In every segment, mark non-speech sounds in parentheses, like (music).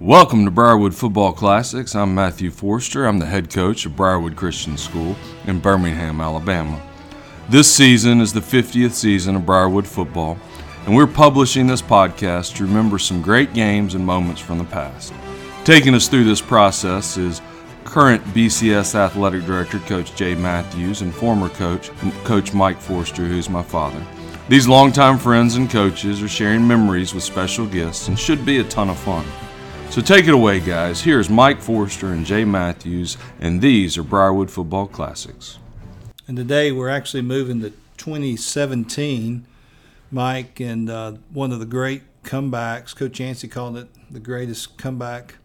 Welcome to Briarwood Football Classics. I'm Matthew Forster. I'm the head coach of Briarwood Christian School in Birmingham, Alabama. This season is the 50th season of Briarwood football, and we're publishing this podcast to remember some great games and moments from the past. Taking us through this process is current BCS athletic director Coach Jay Matthews and former coach Coach Mike Forster, who's my father. These longtime friends and coaches are sharing memories with special guests and should be a ton of fun. So take it away, guys. Here's Mike Forster and Jay Matthews, and these are Briarwood Football Classics. And today we're actually moving to 2017, Mike, and uh, one of the great comebacks. Coach Yancey called it the greatest comeback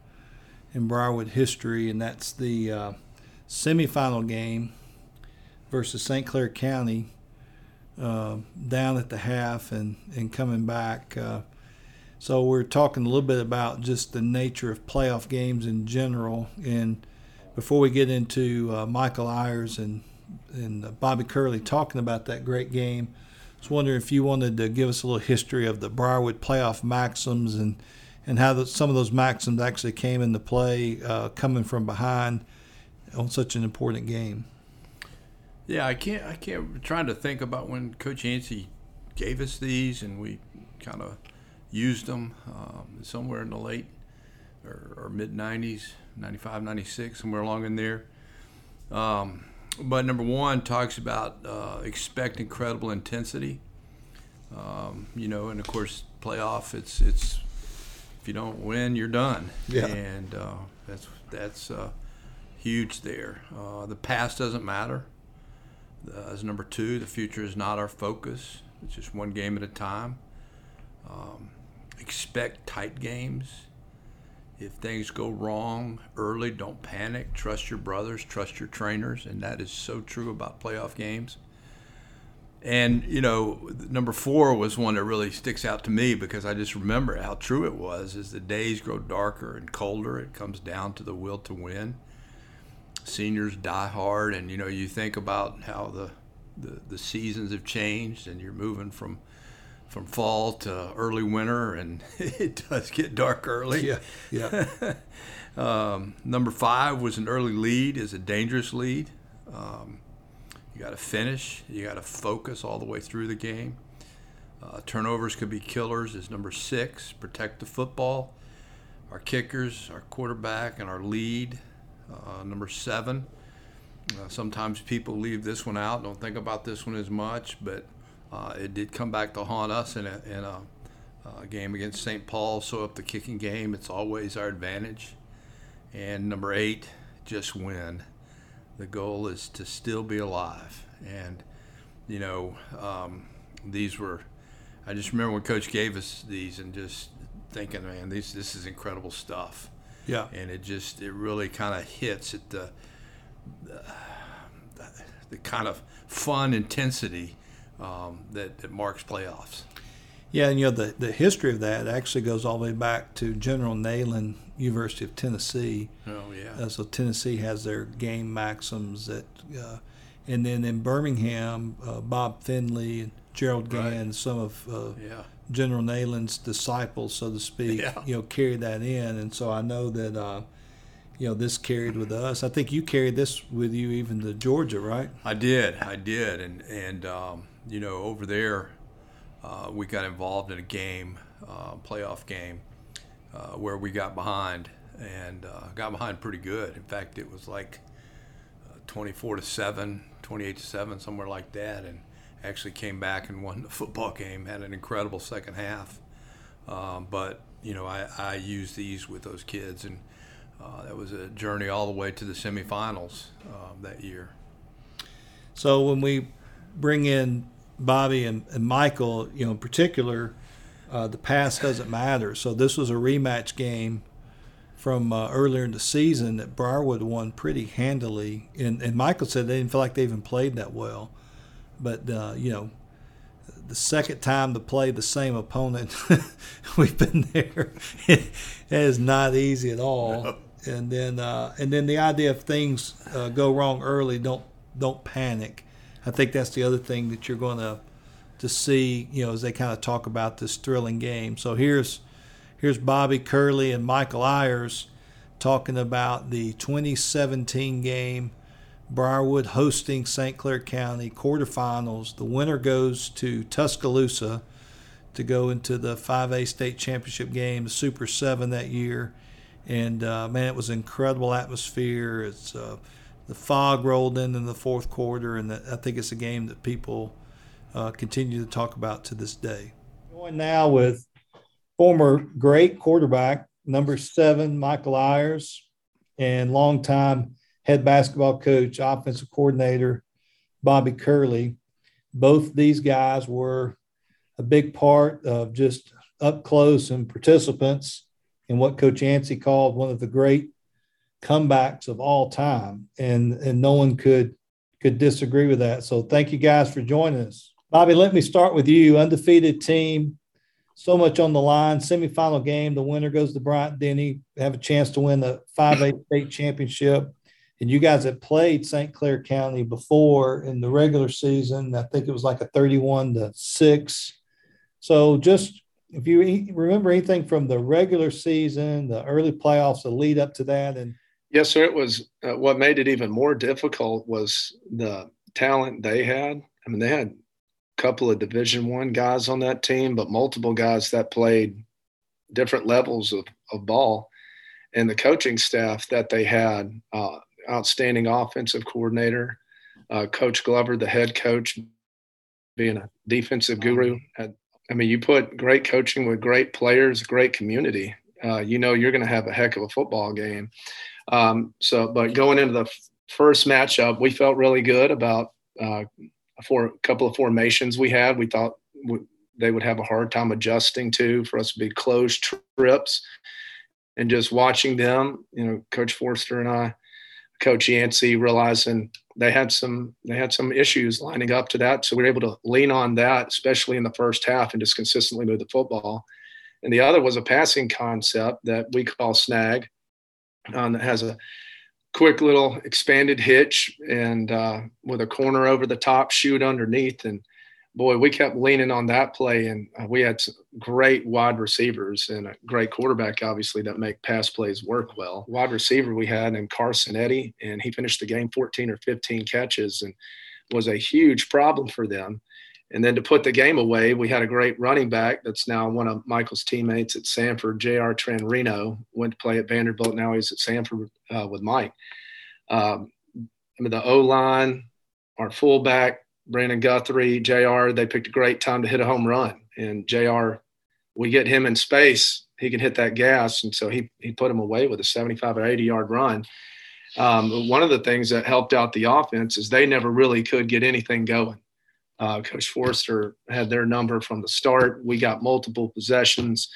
in Briarwood history, and that's the uh, semifinal game versus St. Clair County uh, down at the half and, and coming back. Uh, so we're talking a little bit about just the nature of playoff games in general. And before we get into uh, Michael Hiers and and Bobby Curley talking about that great game, I was wondering if you wanted to give us a little history of the Briarwood playoff maxims and and how the, some of those maxims actually came into play uh, coming from behind on such an important game. Yeah, I can't. I can't. Trying to think about when Coach Yancey gave us these, and we kind of used them um, somewhere in the late or, or, mid 90s, 95, 96, somewhere along in there. Um, but number one talks about uh, expect incredible intensity. Um, you know, and of course, playoff. It's it's if you don't win, you're done. Yeah. And uh, that's that's uh, huge there. Uh, the past doesn't matter. Uh, as number two, the future is not our focus. It's just one game at a time. Um, expect tight games. If things go wrong early, don't panic. Trust your brothers, trust your trainers, and that is so true about playoff games. And you know, number four was one that really sticks out to me because I just remember how true it was. As the days grow darker and colder, it comes down to the will to win. Seniors die hard, and you know, you think about how the the, the seasons have changed, and you're moving from from fall to early winter, and (laughs) it does get dark early. Yeah, yeah. (laughs) um, number five was an early lead, is a dangerous lead. Um, you got to finish. You got to focus all the way through the game. Uh, turnovers could be killers. Is number six. Protect the football. Our kickers, our quarterback, and our lead. Uh, number seven. Uh, sometimes people leave this one out. Don't think about this one as much, but uh, it did come back to haunt us in a, in a, a game against St. Paul. So up the kicking game, it's always our advantage. And number eight, just win. The goal is to still be alive. And you know, um, these were. I just remember when Coach gave us these and just thinking, man, these this is incredible stuff. Yeah. And it just it really kind of hits at the, the the kind of fun intensity um, that, that marks playoffs. Yeah, and you know the, the history of that actually goes all the way back to General Neyland, University of Tennessee. Oh yeah. Uh, so Tennessee has their game maxims that, uh, and then in Birmingham, uh, Bob Finley and Gerald Gann, Right. some of uh, Yeah. General Neyland's disciples, so to speak, Yeah. you know, carried that in, and so I know that. Uh, you know, this carried with us. I think you carried this with you even to Georgia, right? I did, I did, and and um, you know over there, uh, we got involved in a game, uh, playoff game, uh, where we got behind and uh, got behind pretty good. In fact, it was like uh, 24 to seven, 28 to seven, somewhere like that, and actually came back and won the (laughs) football game. Had an incredible second half, um, but you know I, I used these with those kids and. Uh, that was a journey all the way to the semifinals um, that year. So when we bring in Bobby and, and Michael, you know, in particular, uh, the past doesn't matter. So this was a rematch game from uh, earlier in the season that Briarwood won pretty handily. And, and Michael said they didn't feel like they even played that well. But, uh, you know, the second time to play the same opponent, (laughs) we've been there. (laughs) it is not easy at all. No. And then, uh, and then the idea of things uh, go wrong early, don't don't panic. I think that's the other thing that you're going to to see, you know, as they kind of talk about this thrilling game. So here's Here's Bobby Curley and Michael Hiers talking about the 2017 game. Briarwood hosting St. Clair County quarterfinals. The winner goes to Tuscaloosa to go into the 5A state championship game, the Super 7 that year. And uh, man, it was an incredible atmosphere. It's uh, the fog rolled in in the fourth quarter, and I think it's a game that people uh, continue to talk about to this day. Going now with former great quarterback, number seven, Michael Hiers, and longtime head basketball coach, offensive coordinator, Bobby Curley. Both these guys were a big part of just up close and participants in what Coach Yancey called one of the great comebacks of all time. And, and no one could could disagree with that. So thank you guys for joining us. Bobby, let me start with you. Undefeated team, so much on the line. Semifinal game, the winner goes to Bryant Denny. Have a chance to win the 5A state championship. And you guys have played St. Clair County before in the regular season. I think it was like a 31 to 6. So just if you remember anything from the regular season, the early playoffs, the lead up to that, and yes, sir. It was uh, what made it even more difficult was the talent they had. I mean, they had a couple of Division One guys on that team, but multiple guys that played different levels of, of ball, and the coaching staff that they had. Uh, outstanding offensive coordinator, uh, Coach Glover, the head coach, being a defensive guru. I mean, you put great coaching with great players, great community. Uh, you know you're going to have a heck of a football game. Um, so, but going into the f- first matchup, we felt really good about uh, for a couple of formations we had. We thought w- they would have a hard time adjusting to for us to be closed trips, and just watching them. You know, Coach Forster and I Coach Yancey realizing they had some they had some issues lining up to that, so we were able to lean on that, especially in the first half, and just consistently move the football. And the other was a passing concept that we call snag, um, that has a quick little expanded hitch and uh, with a corner over the top, shoot underneath, and boy, we kept leaning on that play, and uh, we had some great wide receivers and a great quarterback, obviously, that make pass plays work well. Wide receiver we had named Carson Eddy, and he finished the game 14 or 15 catches and was a huge problem for them. And then to put the game away, we had a great running back that's now one of Michael's teammates at Samford, J.R. Tranrino, went to play at Vanderbilt. Now he's at Samford uh, with Mike. Um, I mean, the O line, our fullback, Brandon Guthrie, JR, they picked a great time to hit a home run. And JR, we get him in space, he can hit that gas. And so he, he put him away with a 75 or 80 yard run. Um, one of the things that helped out the offense is they never really could get anything going. Uh, Coach Forster had their number from the start. We got multiple possessions.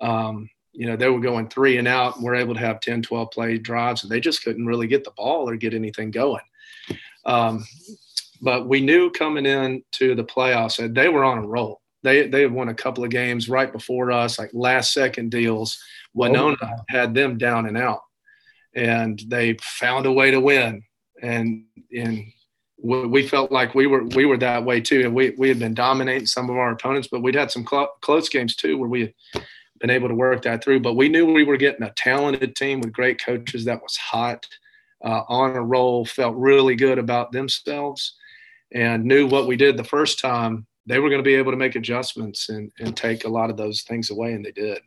Um, you know, they were going three and out. And we're able to have 10, 12 play drives, and they just couldn't really get the ball or get anything going. Um, but we knew coming into the playoffs that they were on a roll. They they had won a couple of games right before us, like last second deals. Winona oh, wow. had them down and out, and they found a way to win. And and we felt like we were we were that way too. And we we had been dominating some of our opponents, but we'd had some cl- close games too where we had been able to work that through. But we knew we were getting a talented team with great coaches that was hot, uh, on a roll, felt really good about themselves and knew what we did the first time, they were going to be able to make adjustments and, and take a lot of those things away, and they did.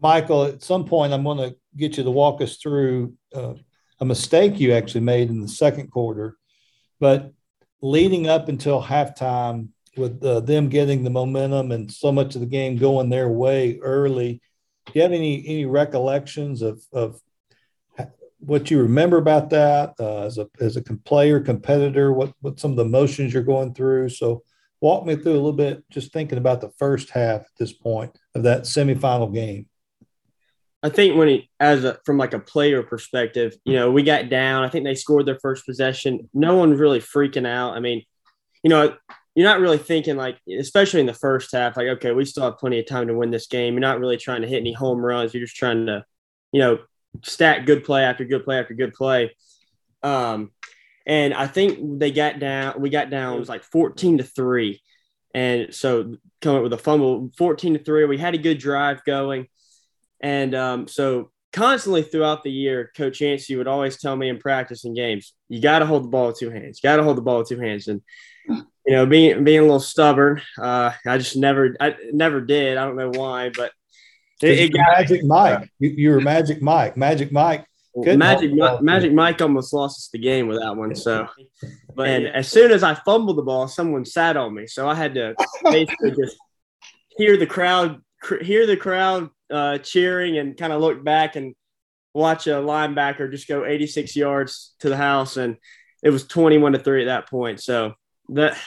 Michael, at some point, I'm going to get you to walk us through uh, a mistake you actually made in the second quarter. But leading up until halftime, with uh, them getting the momentum and so much of the game going their way early, do you have any any recollections of of what you remember about that uh, as a as a player competitor what what some of the emotions you're going through? So walk me through a little bit just thinking about the first half at this point of that semifinal game i think when he as a from like a player perspective you know we got down i think they scored their first possession no one really freaking out i mean you know you're not really thinking like especially in the first half like okay we still have plenty of time to win this game you're not really trying to hit any home runs you're just trying to you know stack good play after good play after good play. Um, and I think they got down, we got down, it was like 14 to three. And so coming up with a fumble, 14 to 3. We had a good drive going. And um, so constantly throughout the year, Coach Yancey would always tell me in practice and games, you got to hold the ball with two hands. You got to hold the ball with two hands. And you know, being being a little stubborn, uh, I just never, I never did. I don't know why, but it, it got, Magic Mike. You, you were Magic Mike. Magic Mike. Magic Magic Mike almost lost us the game with that one. So, but and as soon as I fumbled the ball, someone sat on me, so I had to basically just hear the crowd hear the crowd uh, cheering and kind of look back and watch a linebacker just go 86 yards to the house, and it was 21 to three at that point. So that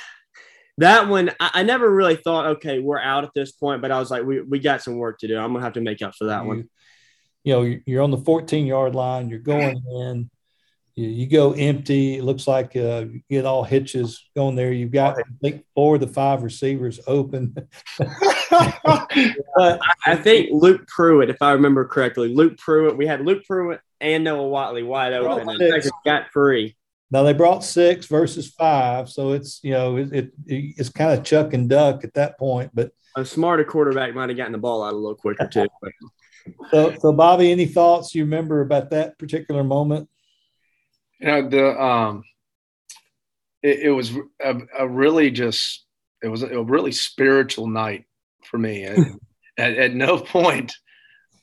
that one, I, I, never really thought, okay, we're out at this point, but I was like, we, we got some work to do. I'm gonna have to make up for that you, one. You know, you're on the 14 yard line. You're going in. You, you go empty. It looks like uh, you get all hitches going there. You've got I think four of the five receivers open. (laughs) but I think Luke Pruitt, if I remember correctly, Luke Pruitt. We had Luke Pruitt and Noah Whatley wide open, and got free. Now they brought six versus five, so it's you know it, it it's kind of chuck and duck at that point. But a smarter quarterback might have gotten the ball out a little quicker too. (laughs) so, so Bobby, any thoughts you remember about that particular moment? You know the um, it, it was a, a, really just it was a really spiritual night for me. at, at no point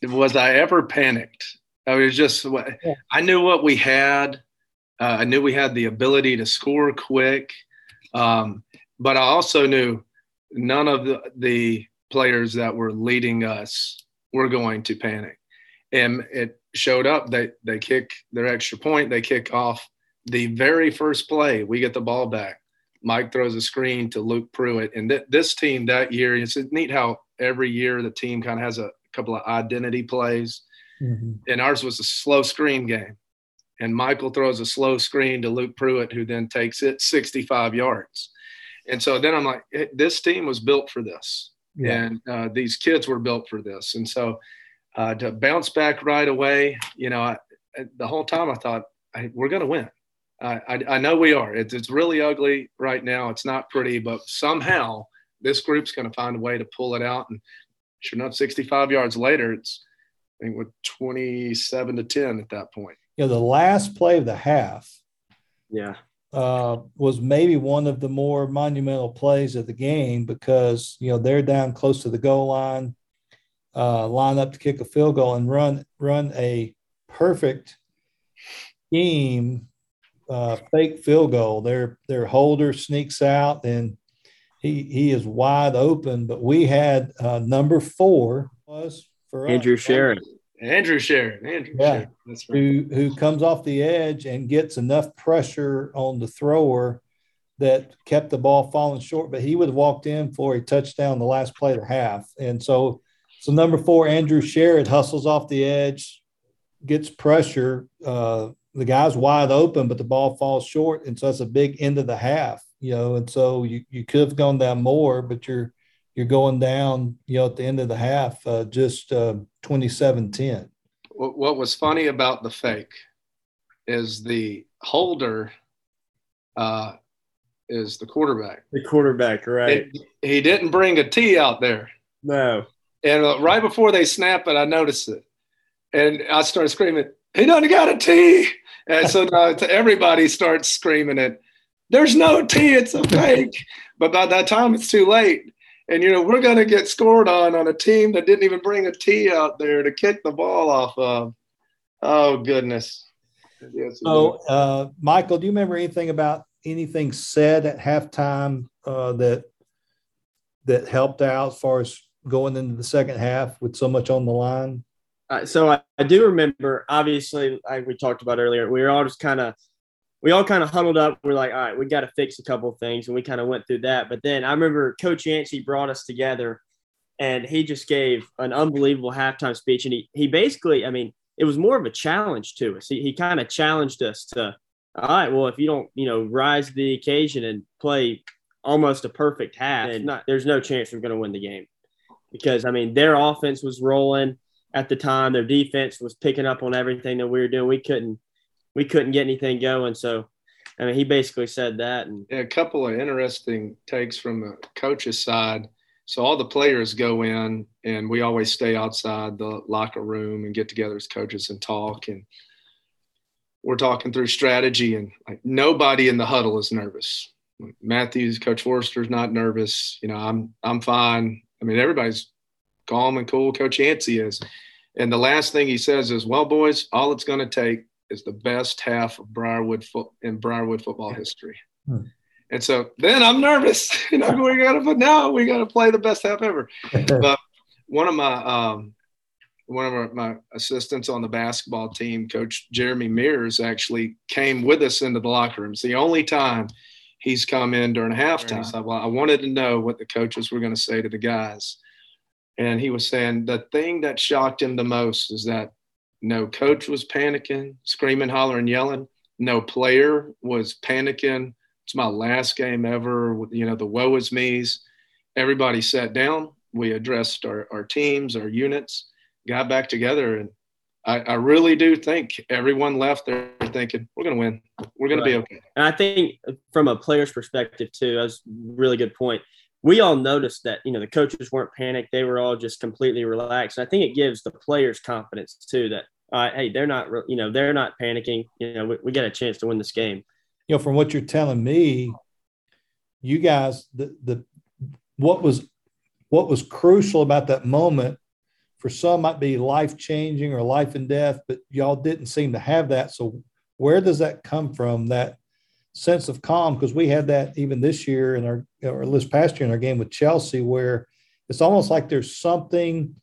was I ever panicked. I was just I knew what we had uh, I knew we had the ability to score quick, um, but I also knew none of the, the players that were leading us were going to panic. And it showed up. They they kick their extra point. They kick off the very first play. We get the ball back. Mike throws a screen to Luke Pruitt, and th- this team that year. It's neat how every year the team kind of has a couple of identity plays, mm-hmm. and ours was a slow screen game and Michael throws a slow screen to Luke Pruitt, who then takes it 65 yards. And so then I'm like, this team was built for this, yeah. and uh, these kids were built for this. And so uh, to bounce back right away, you know, I, the whole time I thought I, we're going to win. I, I, I, know we are. It's, it's really ugly right now. It's not pretty, but somehow this group's going to find a way to pull it out. And sure enough, 65 yards later, it's I think with 27 to 10 at that point you know, the last play of the half, yeah, uh, was maybe one of the more monumental plays of the game because you know they're down close to the goal line, uh, line up to kick a field goal and run run a perfect scheme uh, fake field goal. Their their holder sneaks out and he he is wide open. But we had uh, number four was for Andrew us, Sherrod. Andrew Sherrod. Andrew yeah. Sherrod. That's right. Who, who comes off the edge and gets enough pressure on the thrower that kept the ball falling short, but he would have walked in for a touchdown the last play of half. And so, so number four, Andrew Sherrod hustles off the edge, gets pressure. Uh, the guy's wide open, but the ball falls short. And so that's a big end of the half, you know. And so you, you could have gone down more, but you're you're going down, you know, at the end of the half, uh, just uh, 27-10. What was funny about the fake is the holder uh, is the quarterback. The quarterback, right? It, he didn't bring a tee out there. No. And uh, right before they snap it, I noticed it, and I started screaming, "He doesn't got a tee!" And so now everybody starts screaming it. There's no tee. It's a fake. But by that time, it's too late. And you know, we're going to get scored on on a team that didn't even bring a tee out there to kick the ball off of. Oh goodness. Yes, so, uh, Michael, do you remember anything about anything said at halftime uh, that that helped out as far as going into the second half with so much on the line? Uh, so I, I, do remember, obviously, like we talked about earlier, we were all just kind of we all kind of huddled up. We're like, all right, we got to fix a couple things, and we kind of went through that. But then I remember Coach Yancey brought us together, and he just gave an unbelievable halftime speech. And he he basically, I mean, it was more of a challenge to us. He he kind of challenged us to, all right, well, if you don't, you know, rise to the occasion and play almost a perfect half, there's no chance we're going to win the game. Because I mean, their offense was rolling at the time. Their defense was picking up on everything that we were doing. We couldn't we couldn't get anything going. So I mean, he basically said that. And yeah, a couple of interesting takes from the coach's side. So all the players go in, and we always stay outside the locker room and get together as coaches and talk. And we're talking through strategy, and like nobody in the huddle is nervous. Matthews, Coach Forster's not nervous. You know, I'm I'm fine. I mean, everybody's calm and cool. Coach Yancey is. And the last thing he says is, "Well, boys, all it's going to take is the best half of Briarwood fo- in Briarwood football history." Hmm. And so then I'm nervous. (laughs) you know, we got to, but now we got to play the best half ever. (laughs) but one of my um, one of our, my assistants on the basketball team, Coach Jeremy Mears, actually came with us into the locker room. It's the only time he's come in during halftime. So well, I wanted to know what the coaches were going to say to the guys. And he was saying the thing that shocked him the most is that no coach was panicking, screaming, hollering, yelling. No player was panicking. It's my last game ever. You know, the woe is me's. Everybody sat down. We addressed our, our teams, our units, got back together. And I, I really do think everyone left there thinking, we're going to win. We're going right. to be okay. And I think from a player's perspective, too, that's a really good point we all noticed that you know the coaches weren't panicked; they were all just completely relaxed. And I think it gives the players confidence too that uh, hey, they're not you know they're not panicking. You know, we, we got a chance to win this game. You know, from what you're telling me, you guys, the the what was what was crucial about that moment for some might be life changing or life and death, but y'all didn't seem to have that. So where does that come from? That sense of calm because we had that even this year in our or this past year in our game with Chelsea, where it's almost like there's something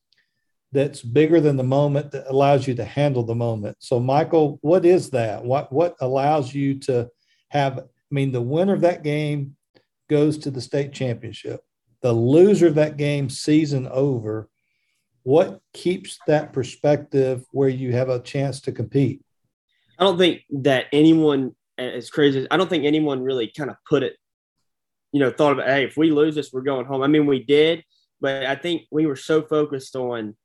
that's bigger than the moment that allows you to handle the moment. So, Michael, what is that? What what allows you to have? I mean, the winner of that game goes to the state championship. The loser of that game, season over. What keeps that perspective where you have a chance to compete? I don't think that anyone as crazy. I don't think anyone really kind of put it, you know, thought about, hey, if we lose this, we're going home. I mean, we did, but I think we were so focused on,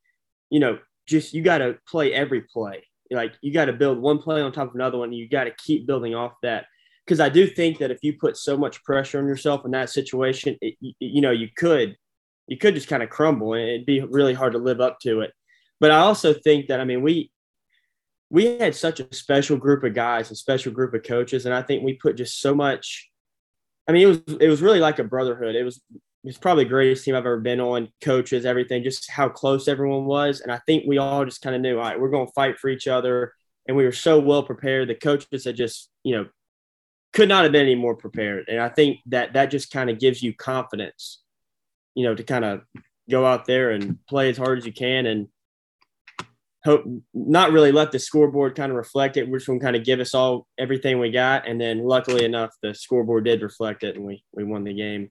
you know, just you got to play every play. Like you got to build one play on top of another one. you got to keep building off that. Because I do think that if you put so much pressure on yourself in that situation, it, you, you know, you could, you could just kind of crumble and it'd be really hard to live up to it. But I also think that, I mean, we, we had such a special group of guys, a special group of coaches, and I think we put just so much. I mean, it was it was really like a brotherhood. It was it's probably the greatest team I've ever been on. Coaches, everything, just how close everyone was, and I think we all just kind of knew, all right, we're going to fight for each other, and we were so well prepared. The coaches had just, you know, could not have been any more prepared, and I think that that just kind of gives you confidence, you know, to kind of go out there and play as hard as you can and hope not really let the scoreboard kind of reflect it. We're just to kind of give us all everything we got, and then luckily enough, the scoreboard did reflect it, and we we won the game.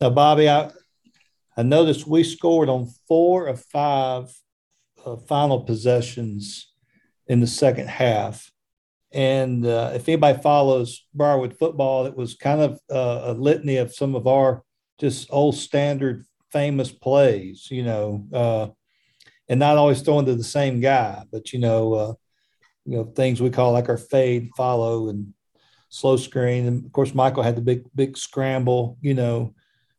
Now, Bobby, I I noticed we scored on four of five uh, final possessions in the second half. And uh, if anybody follows Briarwood football, it was kind of uh, a litany of some of our just old standard famous plays. You know, uh, and not always throwing to the same guy, but you know, uh, you know things we call like our fade, follow, and slow screen. And of course, Michael had the big big scramble. You know,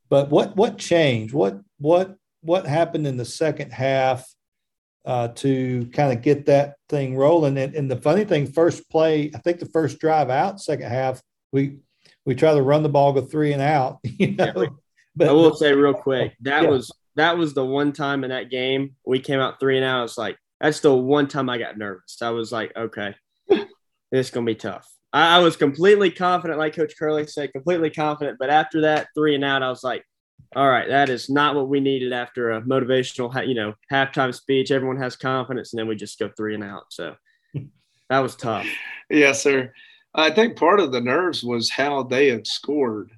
but what what changed? What what what happened in the second half uh, to kind of get that thing rolling? And, and the funny thing, first play, I think the first drive out, second half, we we try to run the ball, go three and out. (laughs) You know, yeah, but I will say real quick that yeah. was that was the one time in that game we came out three and out. I was like, that's the one time I got nervous. I was like, okay, (laughs) this is gonna be tough. I, I was completely confident, like Coach Curley said, completely confident. But after that three and out, I was like, all right, that is not what we needed after a motivational, you know, halftime speech. Everyone has confidence, and then we just go three and out. So that was tough. (laughs) Yes, sir. I think part of the nerves was how they had scored.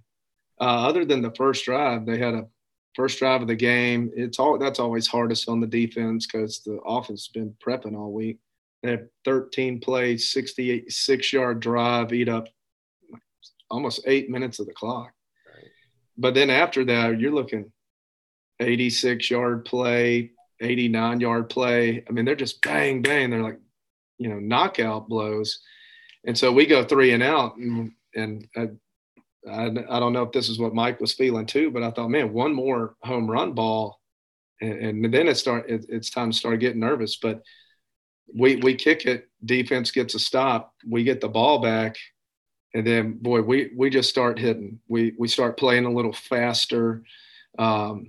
Uh, other than the first drive, they had a first drive of the game. It's all that's always hardest on the defense because the offense has been prepping all week. They had 13 plays, 66 yard drive, eat up almost eight minutes of the clock. Right. But then after that, you're looking 86 yard play, 89 yard play. I mean, they're just bang, bang. They're like, you know, knockout blows. And so we go three and out, and, and I, I, I, don't know if this is what Mike was feeling too, but I thought, man, one more home run ball, and, and then it start. It, it's time to start getting nervous. But we we kick it, defense gets a stop, we get the ball back, and then boy, we we just start hitting. We we start playing a little faster. Um,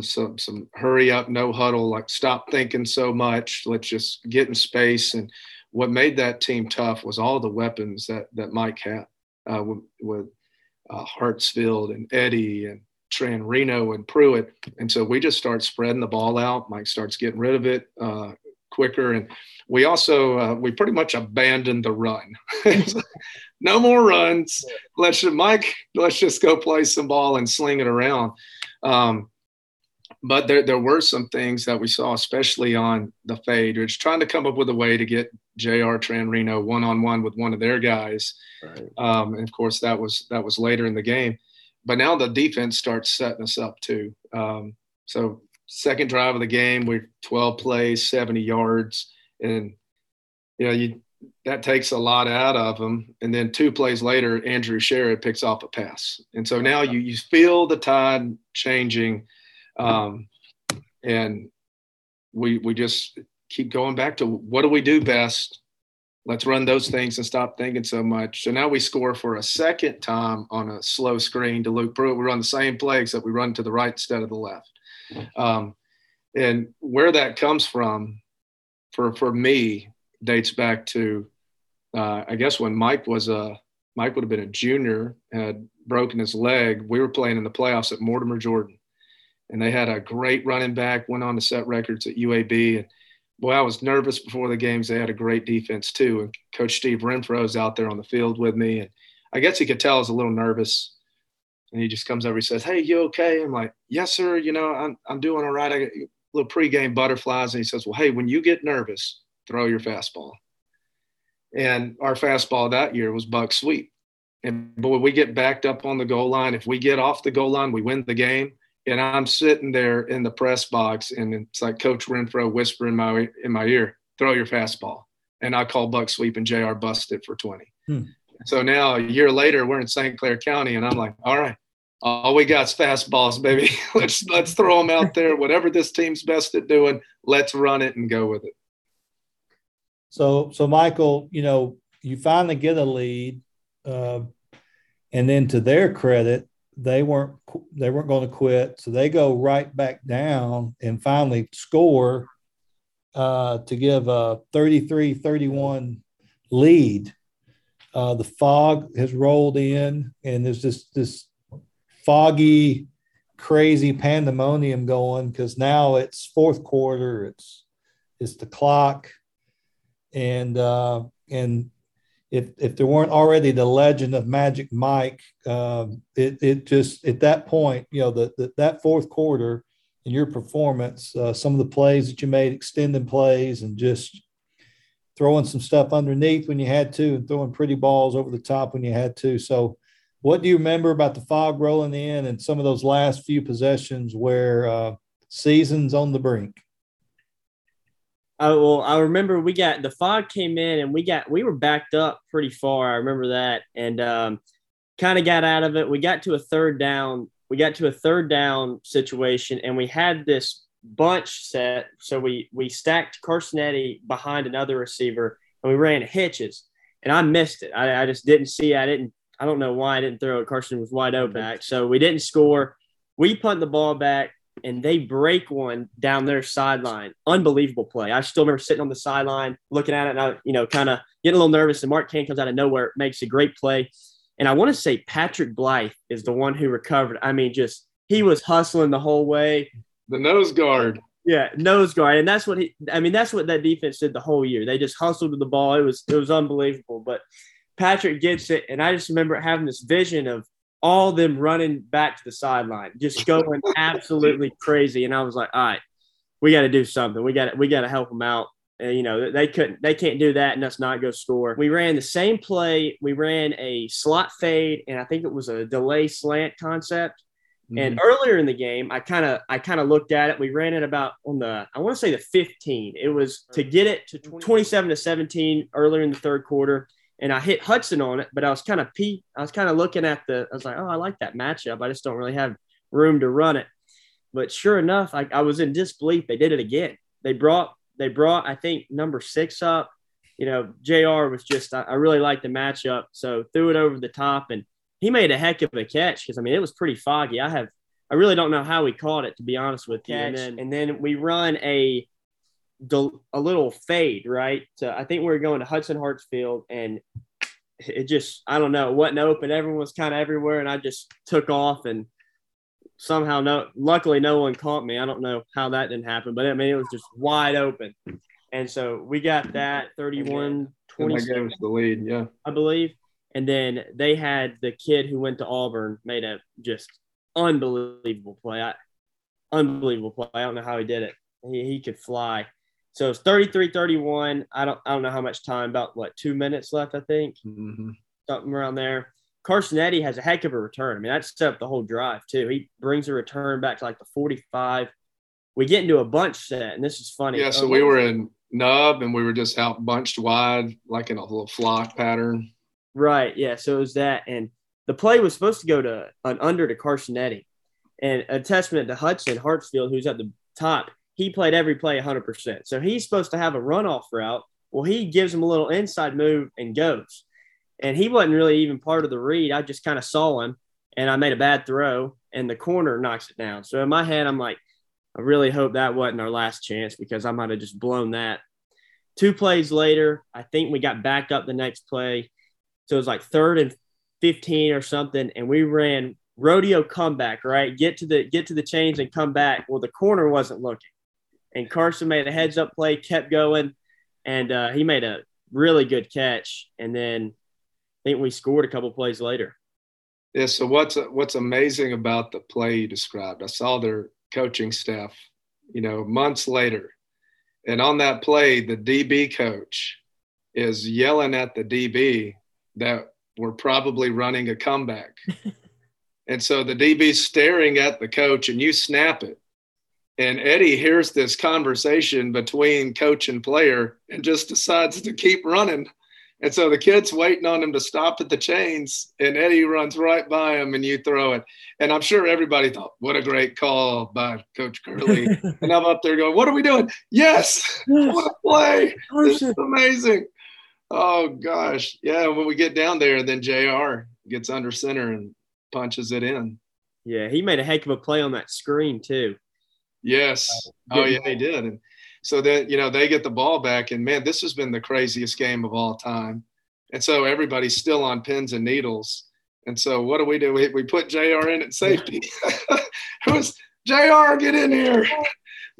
some some hurry up, no huddle, like stop thinking so much. Let's just get in space and what made that team tough was all the weapons that that Mike had uh, with, with uh, Hartsfield and Eddy and Tran Reno and Pruitt, and so we just start spreading the ball out. Mike starts getting rid of it uh, quicker, and we also uh, we pretty much abandoned the run. (laughs) no more runs. Let's just, Mike. Let's just go play some ball and sling it around. Um, but there, there were some things that we saw, especially on the fade, which trying to come up with a way to get J.R. Tranrino one on one with one of their guys. Right. Um, and of course, that was that was later in the game. But now the defense starts setting us up too. Um, so second drive of the game, we're 12 plays, 70 yards, and you know you that takes a lot out of them. And then two plays later, Andrew Sherrod picks off a pass, and so now you you feel the tide changing um, and we we just keep going back to what do we do best? Let's run those things and stop thinking so much. So now we score for a second time on a slow screen to Luke Pruitt. We run the same play except we run to the right instead of the left. Um, and where that comes from, for for me, dates back to uh, I guess when Mike was a Mike would have been a junior, had broken his leg. We were playing in the playoffs at Mortimer Jordan, and they had a great running back, went on to set records at UAB. And boy, I was nervous before the games. They had a great defense too. And Coach Steve Renfro's out there on the field with me. And I guess he could tell I was a little nervous. And he just comes over, he says, Hey, you okay? I'm like, Yes, sir. You know, I'm, I'm doing all right. I got a little pregame butterflies. And he says, Well, hey, when you get nervous, throw your fastball. And our fastball that year was buck sweep. And boy, we get backed up on the goal line. If we get off the goal line, we win the game and I'm sitting there in the press box, and it's like Coach Renfro whispering my in my ear, "Throw your fastball," and I call buck sweep, and Jr. busted for 20. Hmm. So now a year later, we're in St. Clair County, and I'm like, "All right, all we got is fastballs, baby. (laughs) let's let's throw them out there. Whatever this team's best at doing, let's run it and go with it." So, so Michael, you know, you finally get a lead, uh, and then to their credit, they weren't they weren't going to quit, so they go right back down and finally score uh, to give a 33-31 lead. Uh, the fog has rolled in, and there's this this foggy, crazy pandemonium going because now it's fourth quarter. It's it's the clock, and uh, and if if there weren't already the legend of Magic Mike, um, it it just at that point, you know, the that fourth quarter in your performance, uh, some of the plays that you made, extending plays, and just throwing some stuff underneath when you had to, and throwing pretty balls over the top when you had to. So, what do you remember about the fog rolling in and some of those last few possessions where uh, seasons on the brink? I, well, I remember we got the fog came in and we got we were backed up pretty far. I remember that and um, kind of got out of it. We got to a third down. We got to a third down situation and we had this bunch set. So we we stacked Carson Eddy behind another receiver and we ran hitches and I missed it. I, I just didn't see. I didn't. I don't know why I didn't throw it. Carson was wide open back, so we didn't score. We punt the ball back and they break one down their sideline. Unbelievable play. I still remember sitting on the sideline looking at it and I, you know, kind of getting a little nervous. And Mark Kane comes out of nowhere, makes a great play. And I want to say Patrick Blythe is the one who recovered. I mean, just he was hustling the whole way. The nose guard. Yeah, nose guard. And that's what he I mean, that's what that defense did the whole year. They just hustled to the ball. It was it was unbelievable. But Patrick gets it. And I just remember having this vision of all them running back to the sideline, just going (laughs) absolutely crazy. And I was like, all right, we got to do something. We got to, we got to help them out. And, you know, they couldn't, they can't do that and us not go score. We ran the same play. We ran a slot fade, and I think it was a delay slant concept. Mm-hmm. And earlier in the game, I kind of, I kind of looked at it. We ran it about on the, I want to say the 15. It was to get it to 27 to 17 earlier in the third quarter and I hit Hudson on it, but I was kind of pe- I was kind of looking at the. I was like, oh, I like that matchup. I just don't really have room to run it. But sure enough, I, I was in disbelief. They did it again. They brought they brought I think number six up. You know, Jr. was just I, I really liked the matchup, so threw it over the top, and he made a heck of a catch because I mean it was pretty foggy. I have I really don't know how he caught it to be honest with you. And then, and then we run a a little fade, right? So I think we were going to Hudson Hartsfield, and it just I don't know it wasn't open. Everyone was kind of everywhere, and I just took off and somehow no luckily no one caught me. I don't know how that didn't happen, but I mean it was just wide open. And so we got that 31 20 the lead, yeah. I believe. And then they had the kid who went to Auburn made a just unbelievable play. I, unbelievable play. I don't know how he did it. He, he could fly. So it's 33 31. I don't I don't know how much time, about what, two minutes left, I think. Mm-hmm. Something around there. Carson Eddy has a heck of a return. I mean, that set up the whole drive, too. He brings a return back to like the 45. We get into a bunch set, and this is funny. Yeah, so we were in nub and we were just out bunched wide, like in a little flock pattern. Right. Yeah. So it was that. And the play was supposed to go to an under to Carson Eddy. And a testament to Hudson Hartsfield, who's at the top, he played every play 100%. So he's supposed to have a runoff route. Well, he gives him a little inside move and goes. And he wasn't really even part of the read. I just kind of saw him and I made a bad throw and the corner knocks it down. So in my head, I'm like, I really hope that wasn't our last chance because I might have just blown that. Two plays later, I think we got backed up the next play. So it was like third and 15 or something. And we ran rodeo comeback, right? Get to the get to the chains and come back. Well, the corner wasn't looking and Carson made a heads up play, kept going, and uh, he made a really good catch. And then I think we scored a couple plays later. Yeah. So what's what's amazing about the play you described? I saw their coaching staff, you know, months later, and on that play, the DB coach is yelling at the DB that we're probably running a comeback. (laughs) and so the DB's staring at the coach, and you snap it and Eddy hears this conversation between coach and player and just decides to keep running. And so the kid's waiting on him to stop at the chains, and Eddy runs right by him, and you throw it. And I'm sure everybody thought, "What a great call by Coach Curley!" (laughs) and I'm up there going, "What are we doing? Yes, what a play! Oh, this is amazing!" Oh gosh, yeah. When we get down there, then Jr. gets under center and punches it in. Yeah, he made a heck of a play on that screen too. Yes. Uh, oh yeah, they did. And so then you know they get the ball back, and man, this has been the craziest game of all time. And so everybody's still on pins and needles. And so what do we do? We, we put Jr. in at safety. (laughs) Who's Jr. Get in here.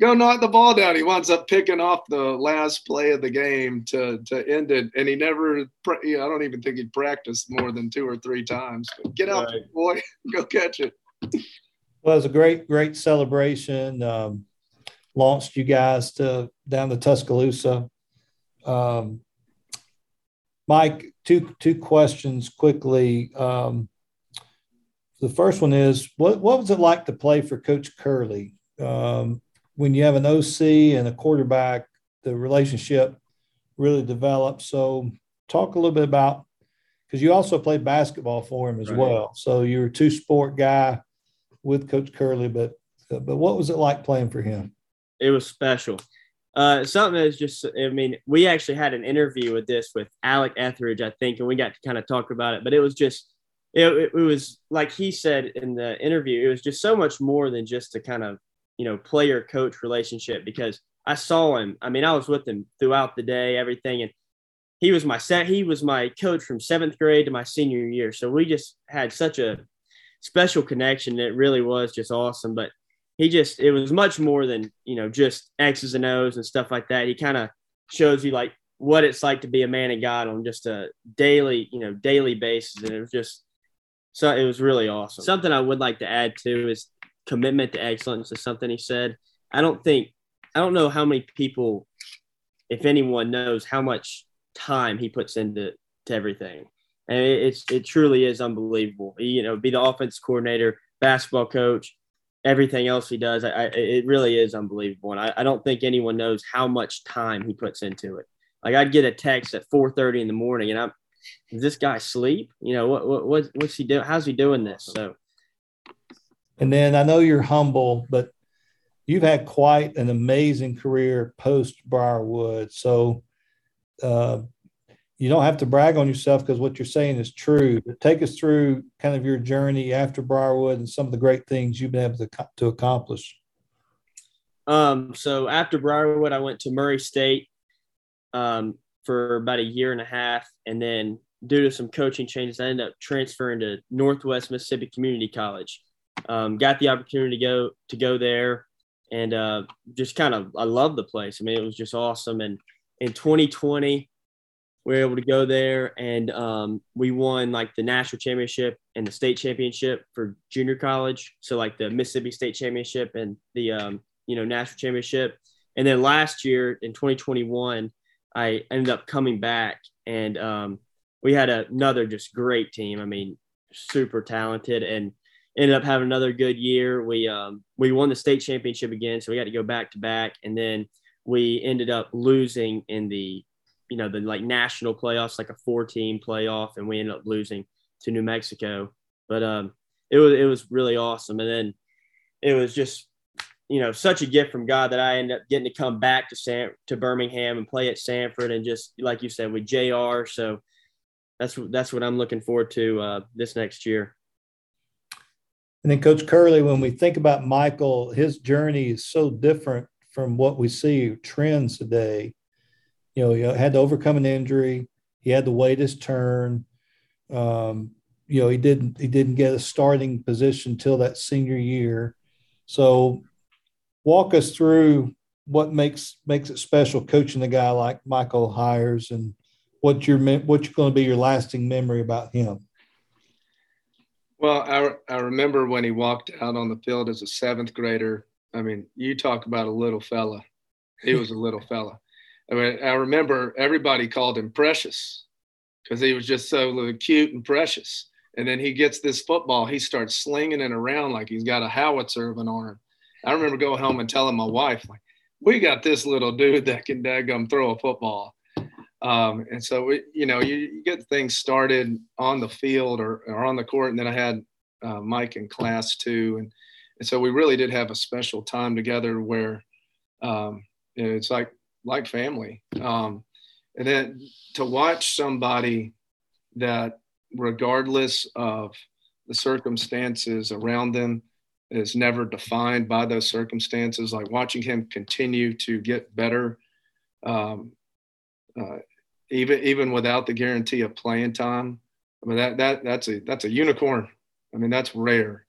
Go knock the ball down. He winds up picking off the last play of the game to to end it, and he never. You I don't even think he practiced more than two or three times. But get out, right. boy, (laughs) go catch it. Well, it was a great, great celebration. Um, launched you guys to down to Tuscaloosa. Um, Mike, two two questions quickly. Um, the first one is what what was it like to play for Coach Curley um, when you have an OC and a quarterback? The relationship really develops. So, talk a little bit about because you also played basketball for him as right. well. So you're a two sport guy with Coach Curley, but but what was it like playing for him? It was special. Uh, something that's just, I mean, we actually had an interview with this with Alec Etheridge, I think, and we got to kind of talk about it. But it was just, it, it was like he said in the interview, it was just so much more than just a kind of, you know, player coach relationship because I saw him. I mean, I was with him throughout the day, everything, and he was my set. He was my coach from seventh grade to my senior year. So we just had such a special connection. It really was just awesome. But he just it was much more than you know just X's and O's and stuff like that. He kind of shows you like what it's like to be a man of God on just a daily you know daily basis, and it was just so it was really awesome. Something I would like to add too is commitment to excellence is something he said. I don't think I don't know how many people, if anyone knows how much time he puts into to everything and it, it's it truly is unbelievable. You know, be the offense coordinator, basketball coach, everything else he does. I, I it really is unbelievable, and I, I don't think anyone knows how much time he puts into it. Like I'd get a text at 4:30 in the morning, and I'm this guy sleep? You know, what, what, what what's he doing? How's he doing this? So, and then I know you're humble, but you've had quite an amazing career post Briarwood. So, uh, you don't have to brag on yourself because what you're saying is true. But take us through kind of your journey after Briarwood and some of the great things you've been able to, to accomplish. Um, so after Briarwood, I went to Murray State um, for about a year and a half, and then due to some coaching changes, I ended up transferring to Northwest Mississippi Community College. Um, got the opportunity to go to go there, and uh, just kind of I love the place. I mean, it was just awesome. And in 2020, we were able to go there and um, we won like the national championship and the state championship for junior college. So like the Mississippi State Championship and the um, you know national championship. And then last year in 2021, I ended up coming back and um, we had another just great team. I mean, super talented and ended up having another good year. We um, we won the state championship again, so we got to go back to back, and then we ended up losing in the you know the like national playoffs, like a four team playoff, and we ended up losing to New Mexico. But um, it was it was really awesome, and then it was just you know such a gift from God that I ended up getting to come back to San to Birmingham and play at Samford, and just like you said with Jr. So that's that's what I'm looking forward to uh, this next year. And then, Coach Curley, when we think about Michael, his journey is so different from what we see trends today you know, he had to overcome an injury. He had to wait his turn. Um, you know, he didn't he didn't get a starting position till that senior year. So, walk us through what makes makes it special coaching a guy like Michael Hiers and what your what's going to be your lasting memory about him. Well, I, I remember when he walked out on the field as a seventh grader. I mean, you talk about a little fella. He was a little fella. I mean, I remember everybody called him Precious because he was just so cute and precious. And then he gets this football, he starts slinging it around like he's got a howitzer of an arm. I remember going home and telling my wife, like, we got this little dude that can daggum throw a football. Um, and so, we, you know, you, you, get things started on the field or, or, on the court. And then I had uh, Mike in class too. And, and so we really did have a special time together where um, you know, it's like like family. Um, and then to watch somebody that, regardless of the circumstances around them, is never defined by those circumstances, like watching him continue to get better, um, uh, even even without the guarantee of playing time. I mean that that that's a that's a unicorn. I mean that's rare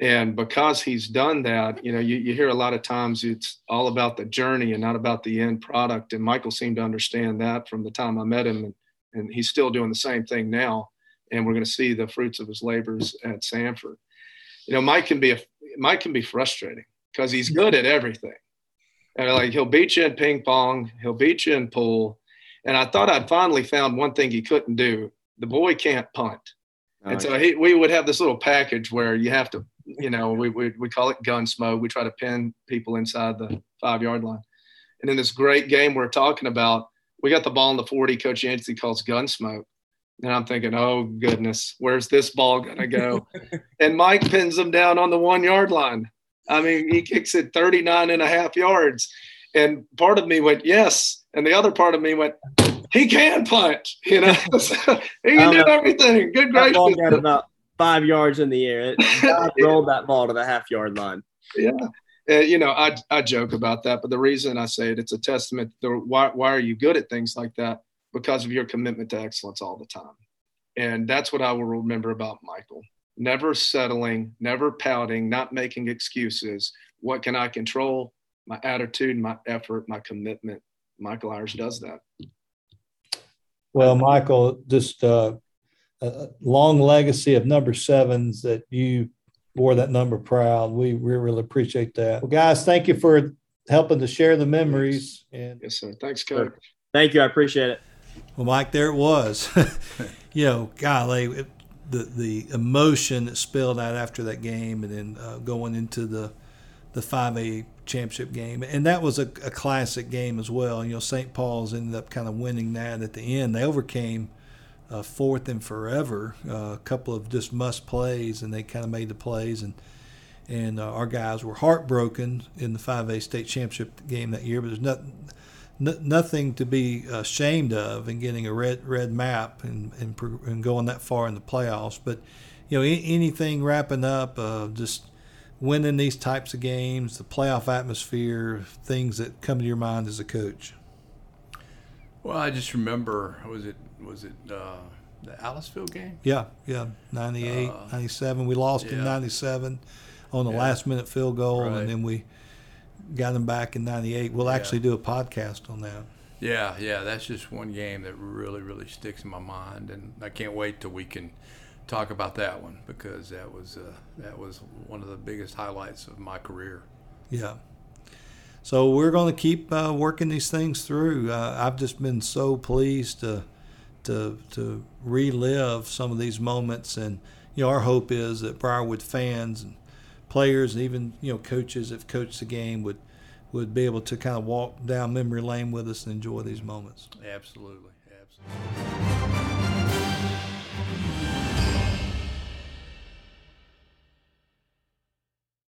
and because he's done that you know you, you hear a lot of times it's all about the journey and not about the end product. And michael seemed to understand that from the time i met him. And, and he's still doing the same thing now. And we're going to see the fruits of his labors at samford. You know mike can be a mike can be frustrating because he's good at everything. And like he'll beat you in ping pong he'll beat you in pool. And i thought i'd finally found one thing he couldn't do. The boy can't punt. And so he, we would have this little package where you have to you know, we, we, we call it gun smoke. We try to pin people inside the five yard line. And in this great game we're talking about, we got the ball in the 40. Coach Yancey calls gun smoke. And I'm thinking, oh, goodness, where's this ball going to go? (laughs) and Mike pins them down on the one yard line. I mean, he kicks it 39 and a half yards. And part of me went, yes. And the other part of me went, he can punt, you know, (laughs) he can do everything. Good gracious. about five yards in the air. (laughs) It rolled that ball to the half yard line. Yeah. Uh, you know, I, I joke about that, but the reason I say it, it's a testament to why, why are you good at things like that? Because of your commitment to excellence all the time. And that's what I will remember about Michael. Never settling, never pouting, not making excuses. What can I control? My attitude, my effort, my commitment. Michael Hiers does that. Well, Michael, just uh, a long legacy of number sevens that you bore that number proud. We, we really appreciate that. Well, guys, thank you for helping to share the memories. And yes, sir. Thanks, coach. Thank you. I appreciate it. Well, Mike, there it was. (laughs) you know, golly, it, the the emotion that spilled out after that game, and then uh, going into the the 5A championship game, and that was a, a classic game as well. You know, St. Paul's ended up kind of winning that at the end. They overcame uh, fourth and forever, uh, a couple of just must plays, and they kind of made the plays and. And uh, our guys were heartbroken in the 5A state championship game that year, but there's nothing, nothing to be ashamed of in getting a red red map and, and, and going that far in the playoffs. But you know, anything wrapping up, uh, just winning these types of games, the playoff atmosphere, things that come to your mind as a coach. Well, I just remember was it was it uh, the Aliceville game? Yeah, yeah, 98, uh, 97. We lost yeah. in 97 on the yeah. last minute field goal, right. and then we got them back in '98. We'll yeah. actually do a podcast on that. Yeah, yeah, that's just one game that really, really sticks in my mind, and I can't wait till we can talk about that one because that was uh, that was one of the biggest highlights of my career. Yeah. So we're going to keep uh, working these things through. Uh, I've just been so pleased to to to relive some of these moments, and you know, our hope is that Briarwood fans and players and even you know coaches that coached the game would would be able to kind of walk down memory lane with us and enjoy these moments. Absolutely, absolutely.